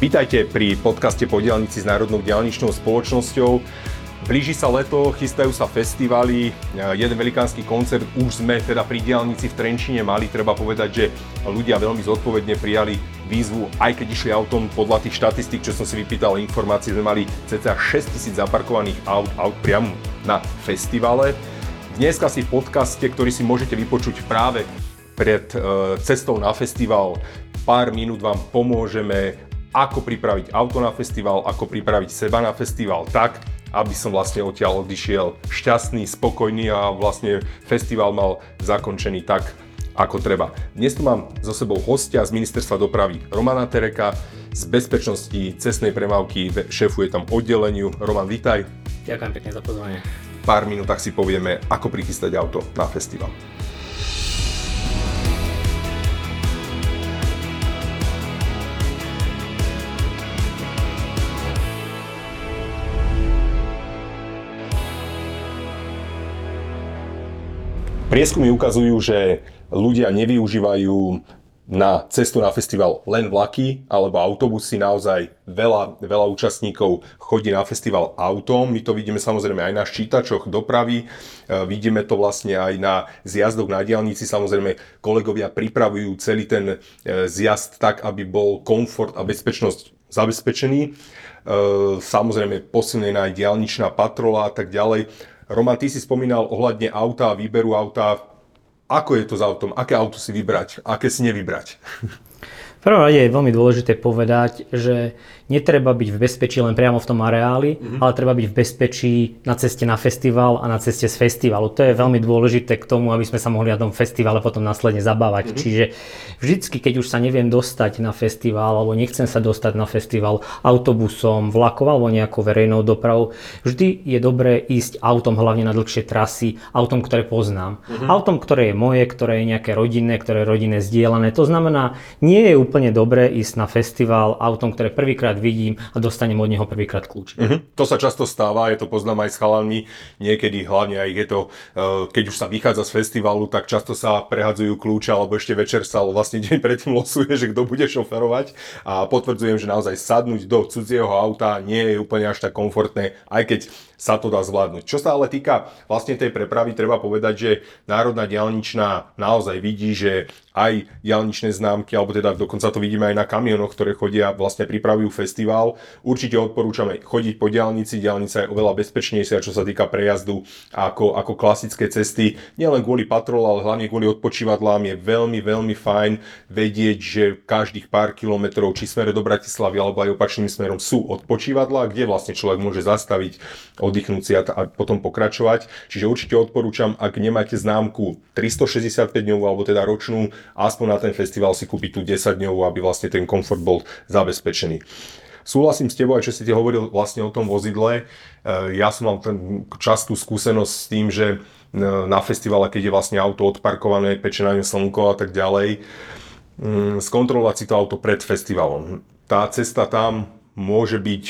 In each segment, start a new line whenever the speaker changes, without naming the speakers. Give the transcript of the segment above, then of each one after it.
Vítajte pri podcaste po diálnici s Národnou diálničnou spoločnosťou. Blíži sa leto, chystajú sa festivaly, jeden velikánsky koncert už sme teda pri diálnici v Trenčine mali. Treba povedať, že ľudia veľmi zodpovedne prijali výzvu, aj keď išli autom podľa tých štatistík, čo som si vypýtal informácie, sme mali cca 6000 zaparkovaných aut, aut priamo na festivale. Dneska si v podcaste, ktorý si môžete vypočuť práve pred e, cestou na festival, pár minút vám pomôžeme ako pripraviť auto na festival, ako pripraviť seba na festival tak, aby som vlastne odtiaľ odišiel šťastný, spokojný a vlastne festival mal zakončený tak, ako treba. Dnes tu mám so sebou hostia z Ministerstva dopravy Romana Tereka, z bezpečnosti cestnej premávky šéfuje tam oddeleniu. Roman, vítaj.
Ďakujem pekne za pozvanie.
Pár minútach si povieme, ako prichystať auto na festival. Prieskumy ukazujú, že ľudia nevyužívajú na cestu na festival len vlaky alebo autobusy, naozaj veľa, veľa účastníkov chodí na festival autom. My to vidíme samozrejme aj na ščítačoch dopravy, e, vidíme to vlastne aj na zjazdoch na diálnici. Samozrejme kolegovia pripravujú celý ten e, zjazd tak, aby bol komfort a bezpečnosť zabezpečený. E, samozrejme posilnená aj diálničná patrola a tak ďalej. Roman, ty si spomínal ohľadne auta, výberu auta. Ako je to s autom? Aké auto si vybrať? Aké si nevybrať?
V prvom rade je veľmi dôležité povedať, že netreba byť v bezpečí len priamo v tom areáli, mm-hmm. ale treba byť v bezpečí na ceste na festival a na ceste z festivalu. To je veľmi dôležité k tomu, aby sme sa mohli na tom festivale potom následne zabávať. Mm-hmm. Čiže vždycky, keď už sa neviem dostať na festival alebo nechcem sa dostať na festival autobusom, vlakom alebo nejakou verejnou dopravou, vždy je dobré ísť autom hlavne na dlhšie trasy, autom, ktoré poznám. Mm-hmm. Autom, ktoré je moje, ktoré je nejaké rodinné, ktoré je rodinné zdieľané. To znamená, nie je úplne dobré ísť na festival autom, ktoré prvýkrát vidím a dostanem od neho prvýkrát kľúč.
Uh-huh. To sa často stáva, je to poznám aj s chalami, niekedy hlavne aj je to, uh, keď už sa vychádza z festivalu, tak často sa prehadzujú kľúče, alebo ešte večer sa vlastne deň predtým losuje, že kto bude šoferovať a potvrdzujem, že naozaj sadnúť do cudzieho auta nie je úplne až tak komfortné, aj keď sa to dá zvládnuť. Čo sa ale týka vlastne tej prepravy, treba povedať, že Národná diálničná naozaj vidí, že aj diálničné známky, alebo teda dokonca to vidíme aj na kamionoch, ktoré chodia, vlastne pripravujú festival. Určite odporúčame chodiť po diálnici, diálnica je oveľa bezpečnejšia, čo sa týka prejazdu ako, ako klasické cesty. Nielen kvôli patrol, ale hlavne kvôli odpočívadlám je veľmi, veľmi fajn vedieť, že každých pár kilometrov, či smere do Bratislavy alebo aj opačným smerom sú odpočívadlá, kde vlastne človek môže zastaviť, oddychnúť si a, a potom pokračovať. Čiže určite odporúčam, ak nemáte známku 365 dňovú alebo teda ročnú, aspoň na ten festival si kúpiť tú 10 dňovú, aby vlastne ten komfort bol zabezpečený. Súhlasím s tebou, aj čo si ti hovoril vlastne o tom vozidle. E, ja som mal ten častú skúsenosť s tým, že e, na festivale, keď je vlastne auto odparkované, peče na slnko a tak ďalej, mm, skontrolovať si to auto pred festivalom. Tá cesta tam môže byť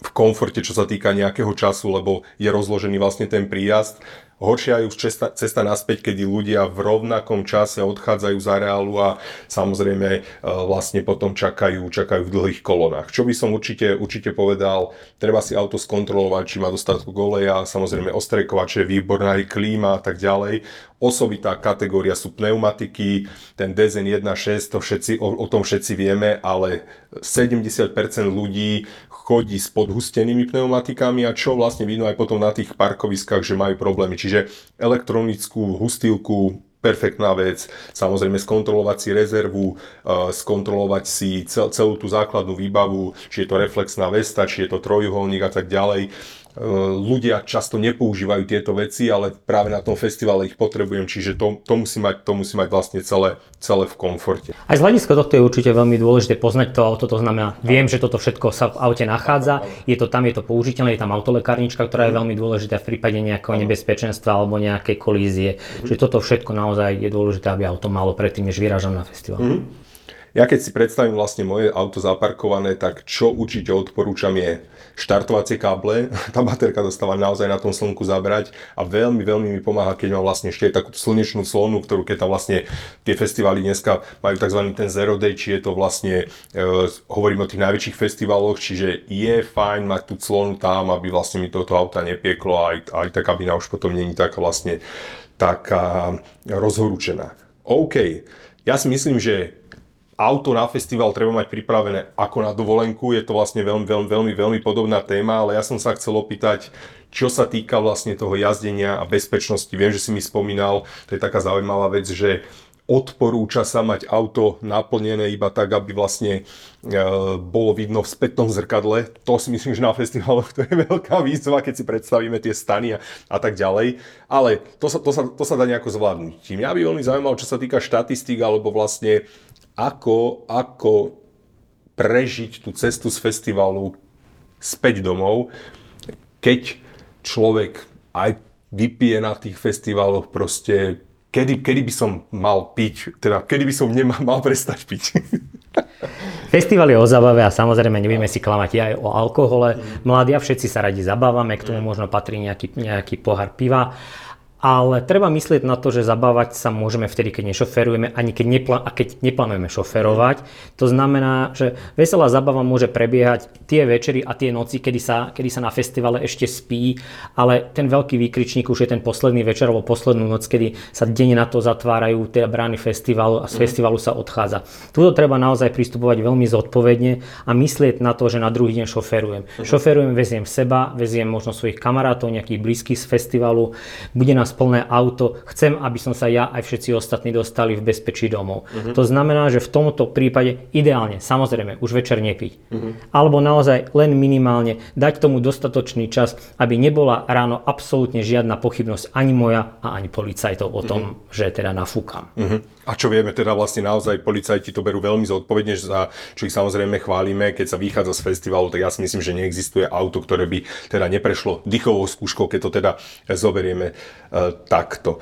v komforte, čo sa týka nejakého času, lebo je rozložený vlastne ten príjazd Horšia je už cesta, cesta naspäť, kedy ľudia v rovnakom čase odchádzajú z areálu a samozrejme e, vlastne potom čakajú, čakajú v dlhých kolonách. Čo by som určite, určite povedal, treba si auto skontrolovať, či má dostatok oleja, samozrejme ostrekovače, výborná aj klíma a tak ďalej. Osobitá kategória sú pneumatiky, ten DZN 1.6, to všetci, o, o tom všetci vieme, ale 70% ľudí chodí s podhustenými pneumatikami a čo vlastne vidno aj potom na tých parkoviskách, že majú problémy. Čiže elektronickú hustilku, perfektná vec. Samozrejme skontrolovať si rezervu, uh, skontrolovať si cel, celú tú základnú výbavu, či je to reflexná vesta, či je to trojuholník a tak ďalej. E, ľudia často nepoužívajú tieto veci, ale práve na tom festivale ich potrebujem, čiže to, to, musí, mať, to musí mať vlastne celé, celé v komforte.
Aj z hľadiska tohto je určite veľmi dôležité poznať to auto, to znamená, viem, že toto všetko sa v aute nachádza, je to tam, je to použiteľné, je tam autolekárnička, ktorá je veľmi dôležitá v prípade nejakého nebezpečenstva alebo nejakej kolízie. Mm-hmm. Čiže toto všetko naozaj je dôležité, aby auto malo predtým, než vyrážam na festival. Mm-hmm.
Ja keď si predstavím vlastne moje auto zaparkované, tak čo určite odporúčam je štartovacie káble. Tá baterka dostáva naozaj na tom slnku zabrať a veľmi, veľmi mi pomáha, keď mám vlastne ešte takú slnečnú slonu, ktorú keď tam vlastne tie festivaly dneska majú tzv. ten zero day, či je to vlastne, e, hovorím o tých najväčších festivaloch, čiže je fajn mať tú clonu tam, aby vlastne mi toto auta nepieklo aj, aj tá kabina už potom není taká vlastne taká rozhorúčená. OK, ja si myslím, že auto na festival treba mať pripravené ako na dovolenku. Je to vlastne veľmi, veľmi, veľmi, veľmi podobná téma, ale ja som sa chcel opýtať, čo sa týka vlastne toho jazdenia a bezpečnosti. Viem, že si mi spomínal, to je taká zaujímavá vec, že odporúča sa mať auto naplnené iba tak, aby vlastne e, bolo vidno v spätnom zrkadle. To si myslím, že na festivaloch to je veľká výzva, keď si predstavíme tie stany a, a tak ďalej. Ale to sa, to, sa, to sa dá nejako zvládnuť. Mňa by veľmi zaujímalo, čo sa týka štatistík alebo vlastne ako, ako prežiť tú cestu z festivalu späť domov, keď človek aj vypije na tých festivaloch proste, kedy, kedy by som mal piť, teda kedy by som nemal mal prestať piť.
Festival je o zabave a samozrejme nebudeme si klamať aj o alkohole. Mladí a všetci sa radi zabávame, k tomu možno patrí nejaký, nejaký pohár piva ale treba myslieť na to, že zabávať sa môžeme vtedy, keď nešoferujeme, ani keď, nepl- a keď neplánujeme šoferovať. To znamená, že veselá zabava môže prebiehať tie večery a tie noci, kedy sa, kedy sa na festivale ešte spí, ale ten veľký výkričník už je ten posledný večer alebo poslednú noc, kedy sa deň na to zatvárajú tie brány festivalu a z mm. festivalu sa odchádza. Tuto treba naozaj pristupovať veľmi zodpovedne a myslieť na to, že na druhý deň šoferujem. Mm. Šoferujem, veziem seba, veziem možno svojich kamarátov, nejakých blízkych z festivalu, bude nás nás plné auto, chcem, aby som sa ja aj všetci ostatní dostali v bezpečí domov. Uh-huh. To znamená, že v tomto prípade ideálne, samozrejme, už večer nepiť. Uh-huh. Alebo naozaj len minimálne dať tomu dostatočný čas, aby nebola ráno absolútne žiadna pochybnosť ani moja a ani policajtov o tom, uh-huh. že teda nafúkam.
Uh-huh. A čo vieme, teda vlastne naozaj policajti to berú veľmi zodpovedne, za čo ich samozrejme chválime, keď sa vychádza z festivalu, tak ja si myslím, že neexistuje auto, ktoré by teda neprešlo dýchovou skúškou, keď to teda zoberieme takto.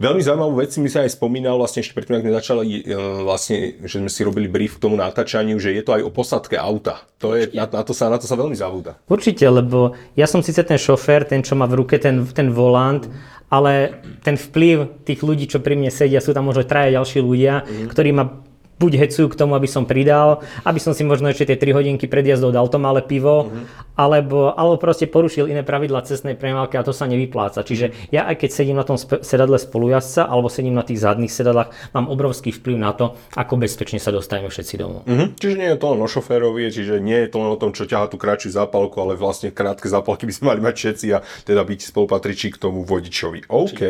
Veľmi zaujímavú vec mi sa aj spomínal, vlastne ešte predtým, ak sme začali, uh, vlastne, že sme si robili brief k tomu natáčaniu, že je to aj o posadke auta. To je, na, na, to sa, na to sa veľmi zavúda.
Určite, lebo ja som síce ten šofér, ten, čo má v ruke ten, ten volant, ale ten vplyv tých ľudí, čo pri mne sedia, sú tam možno traja ďalší ľudia, mm. ktorí ma buď hecujú k tomu, aby som pridal, aby som si možno ešte tie 3 hodinky pred jazdou dal to malé pivo, mm-hmm. alebo, alebo proste porušil iné pravidla cestnej premávky a to sa nevypláca. Čiže mm-hmm. ja aj keď sedím na tom sp- sedadle spolujazca alebo sedím na tých zadných sedadlách, mám obrovský vplyv na to, ako bezpečne sa dostaneme všetci domov.
Mm-hmm. Čiže nie je to len o šoférovi, čiže nie je to len o tom, čo ťahá tú kratšiu zápalku, ale vlastne krátke zápalky by sme mali mať všetci a teda byť spolupatričí k tomu vodičovi. OK.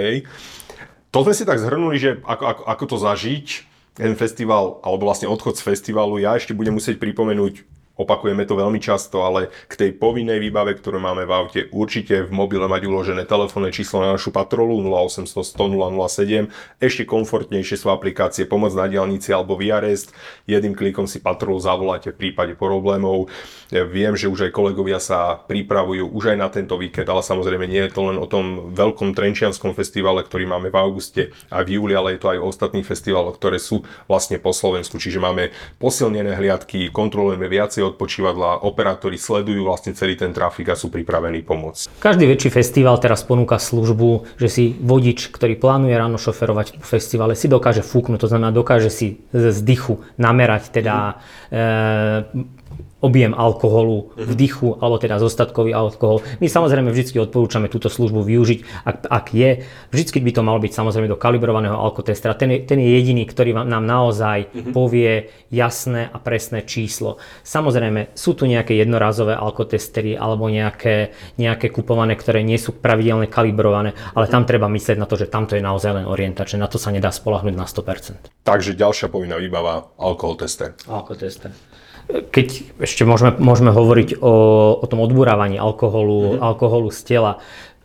To sme si tak zhrnuli, že ako, ako, ako to zažiť, ten festival, alebo vlastne odchod z festivalu, ja ešte budem musieť pripomenúť opakujeme to veľmi často, ale k tej povinnej výbave, ktorú máme v aute, určite v mobile mať uložené telefónne číslo na našu patrolu 0800 100 007. Ešte komfortnejšie sú aplikácie Pomoc na diálnici alebo Viarest. Jedným klikom si patrolu zavoláte v prípade problémov. Viem, že už aj kolegovia sa pripravujú už aj na tento víkend, ale samozrejme nie je to len o tom veľkom Trenčianskom festivale, ktorý máme v auguste a v júli, ale je to aj o ostatných festivaloch, ktoré sú vlastne po Slovensku. Čiže máme posilnené hliadky, kontrolujeme viacej odpočívadla, operátori sledujú vlastne celý ten trafik a sú pripravení pomôcť.
Každý väčší festival teraz ponúka službu, že si vodič, ktorý plánuje ráno šoferovať po festivale, si dokáže fúknuť, to znamená dokáže si z dychu namerať teda e, objem alkoholu v dychu, alebo teda zostatkový alkohol. My samozrejme vždy odporúčame túto službu využiť, ak, ak je. Vždy by to malo byť samozrejme do kalibrovaného alkotestera. Ten je, ten je jediný, ktorý vám, nám naozaj uh-huh. povie jasné a presné číslo. Samozrejme sú tu nejaké jednorázové alkotestery alebo nejaké, nejaké kupované, ktoré nie sú pravidelne kalibrované, ale tam treba myslieť na to, že tamto je naozaj len orientačné. Na to sa nedá spolahnuť na 100%.
Takže ďalšia povinná výbava alkohol tester.
Alkohol tester keď ešte môžeme, môžeme hovoriť o, o tom odburávaní alkoholu, mm-hmm. alkoholu z tela,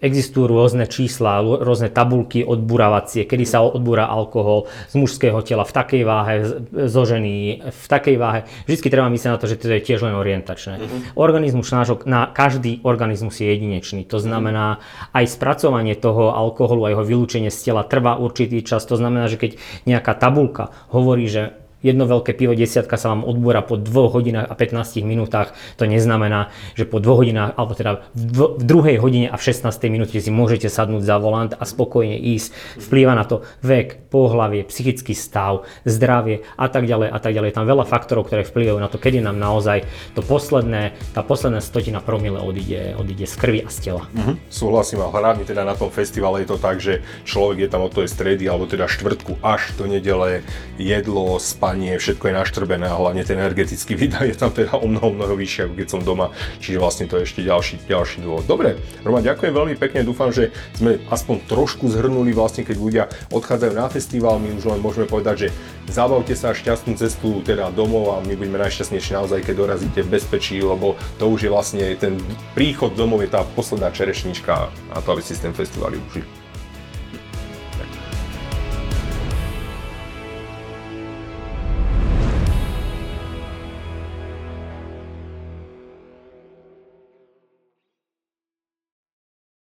existujú rôzne čísla, rôzne tabulky odburávacie, kedy sa odbúra alkohol z mužského tela v takej váhe, zo ženy v takej váhe. Vždycky treba myslieť na to, že to je tiež len orientačné. Mm-hmm. Organizmus nášho, na každý organizmus je jedinečný. To znamená, aj spracovanie toho alkoholu a jeho vylúčenie z tela trvá určitý čas. To znamená, že keď nejaká tabulka hovorí, že jedno veľké pivo desiatka sa vám odbúra po 2 hodinách a 15 minútach, to neznamená, že po 2 hodinách, alebo teda v, druhej hodine a v 16 minúte si môžete sadnúť za volant a spokojne ísť. Vplýva na to vek, pohlavie, psychický stav, zdravie a tak ďalej a tak ďalej. Je tam veľa faktorov, ktoré vplyvajú na to, kedy nám naozaj to posledné, tá posledná stotina promile odíde, odíde z krvi a z tela.
Uh-huh. Súhlasím, a hlavne teda na tom festivale je to tak, že človek je tam od tej stredy alebo teda štvrtku až do nedele, jedlo, spanie, všetko je naštrbené a hlavne ten energetický výdaj je tam teda o mnoho, mnoho vyššie, ako keď som doma, čiže vlastne to je ešte ďalší, ďalší dôvod. Dobre, Roman, ďakujem veľmi pekne, dúfam, že sme aspoň trošku zhrnuli vlastne, keď ľudia odchádzajú na festival, my už len môžeme povedať, že zabavte sa šťastnú cestu teda domov a my budeme najšťastnejší naozaj, keď dorazíte v bezpečí, lebo to už je vlastne ten príchod domov je tá posledná čerešnička a to, aby si ten festival užili.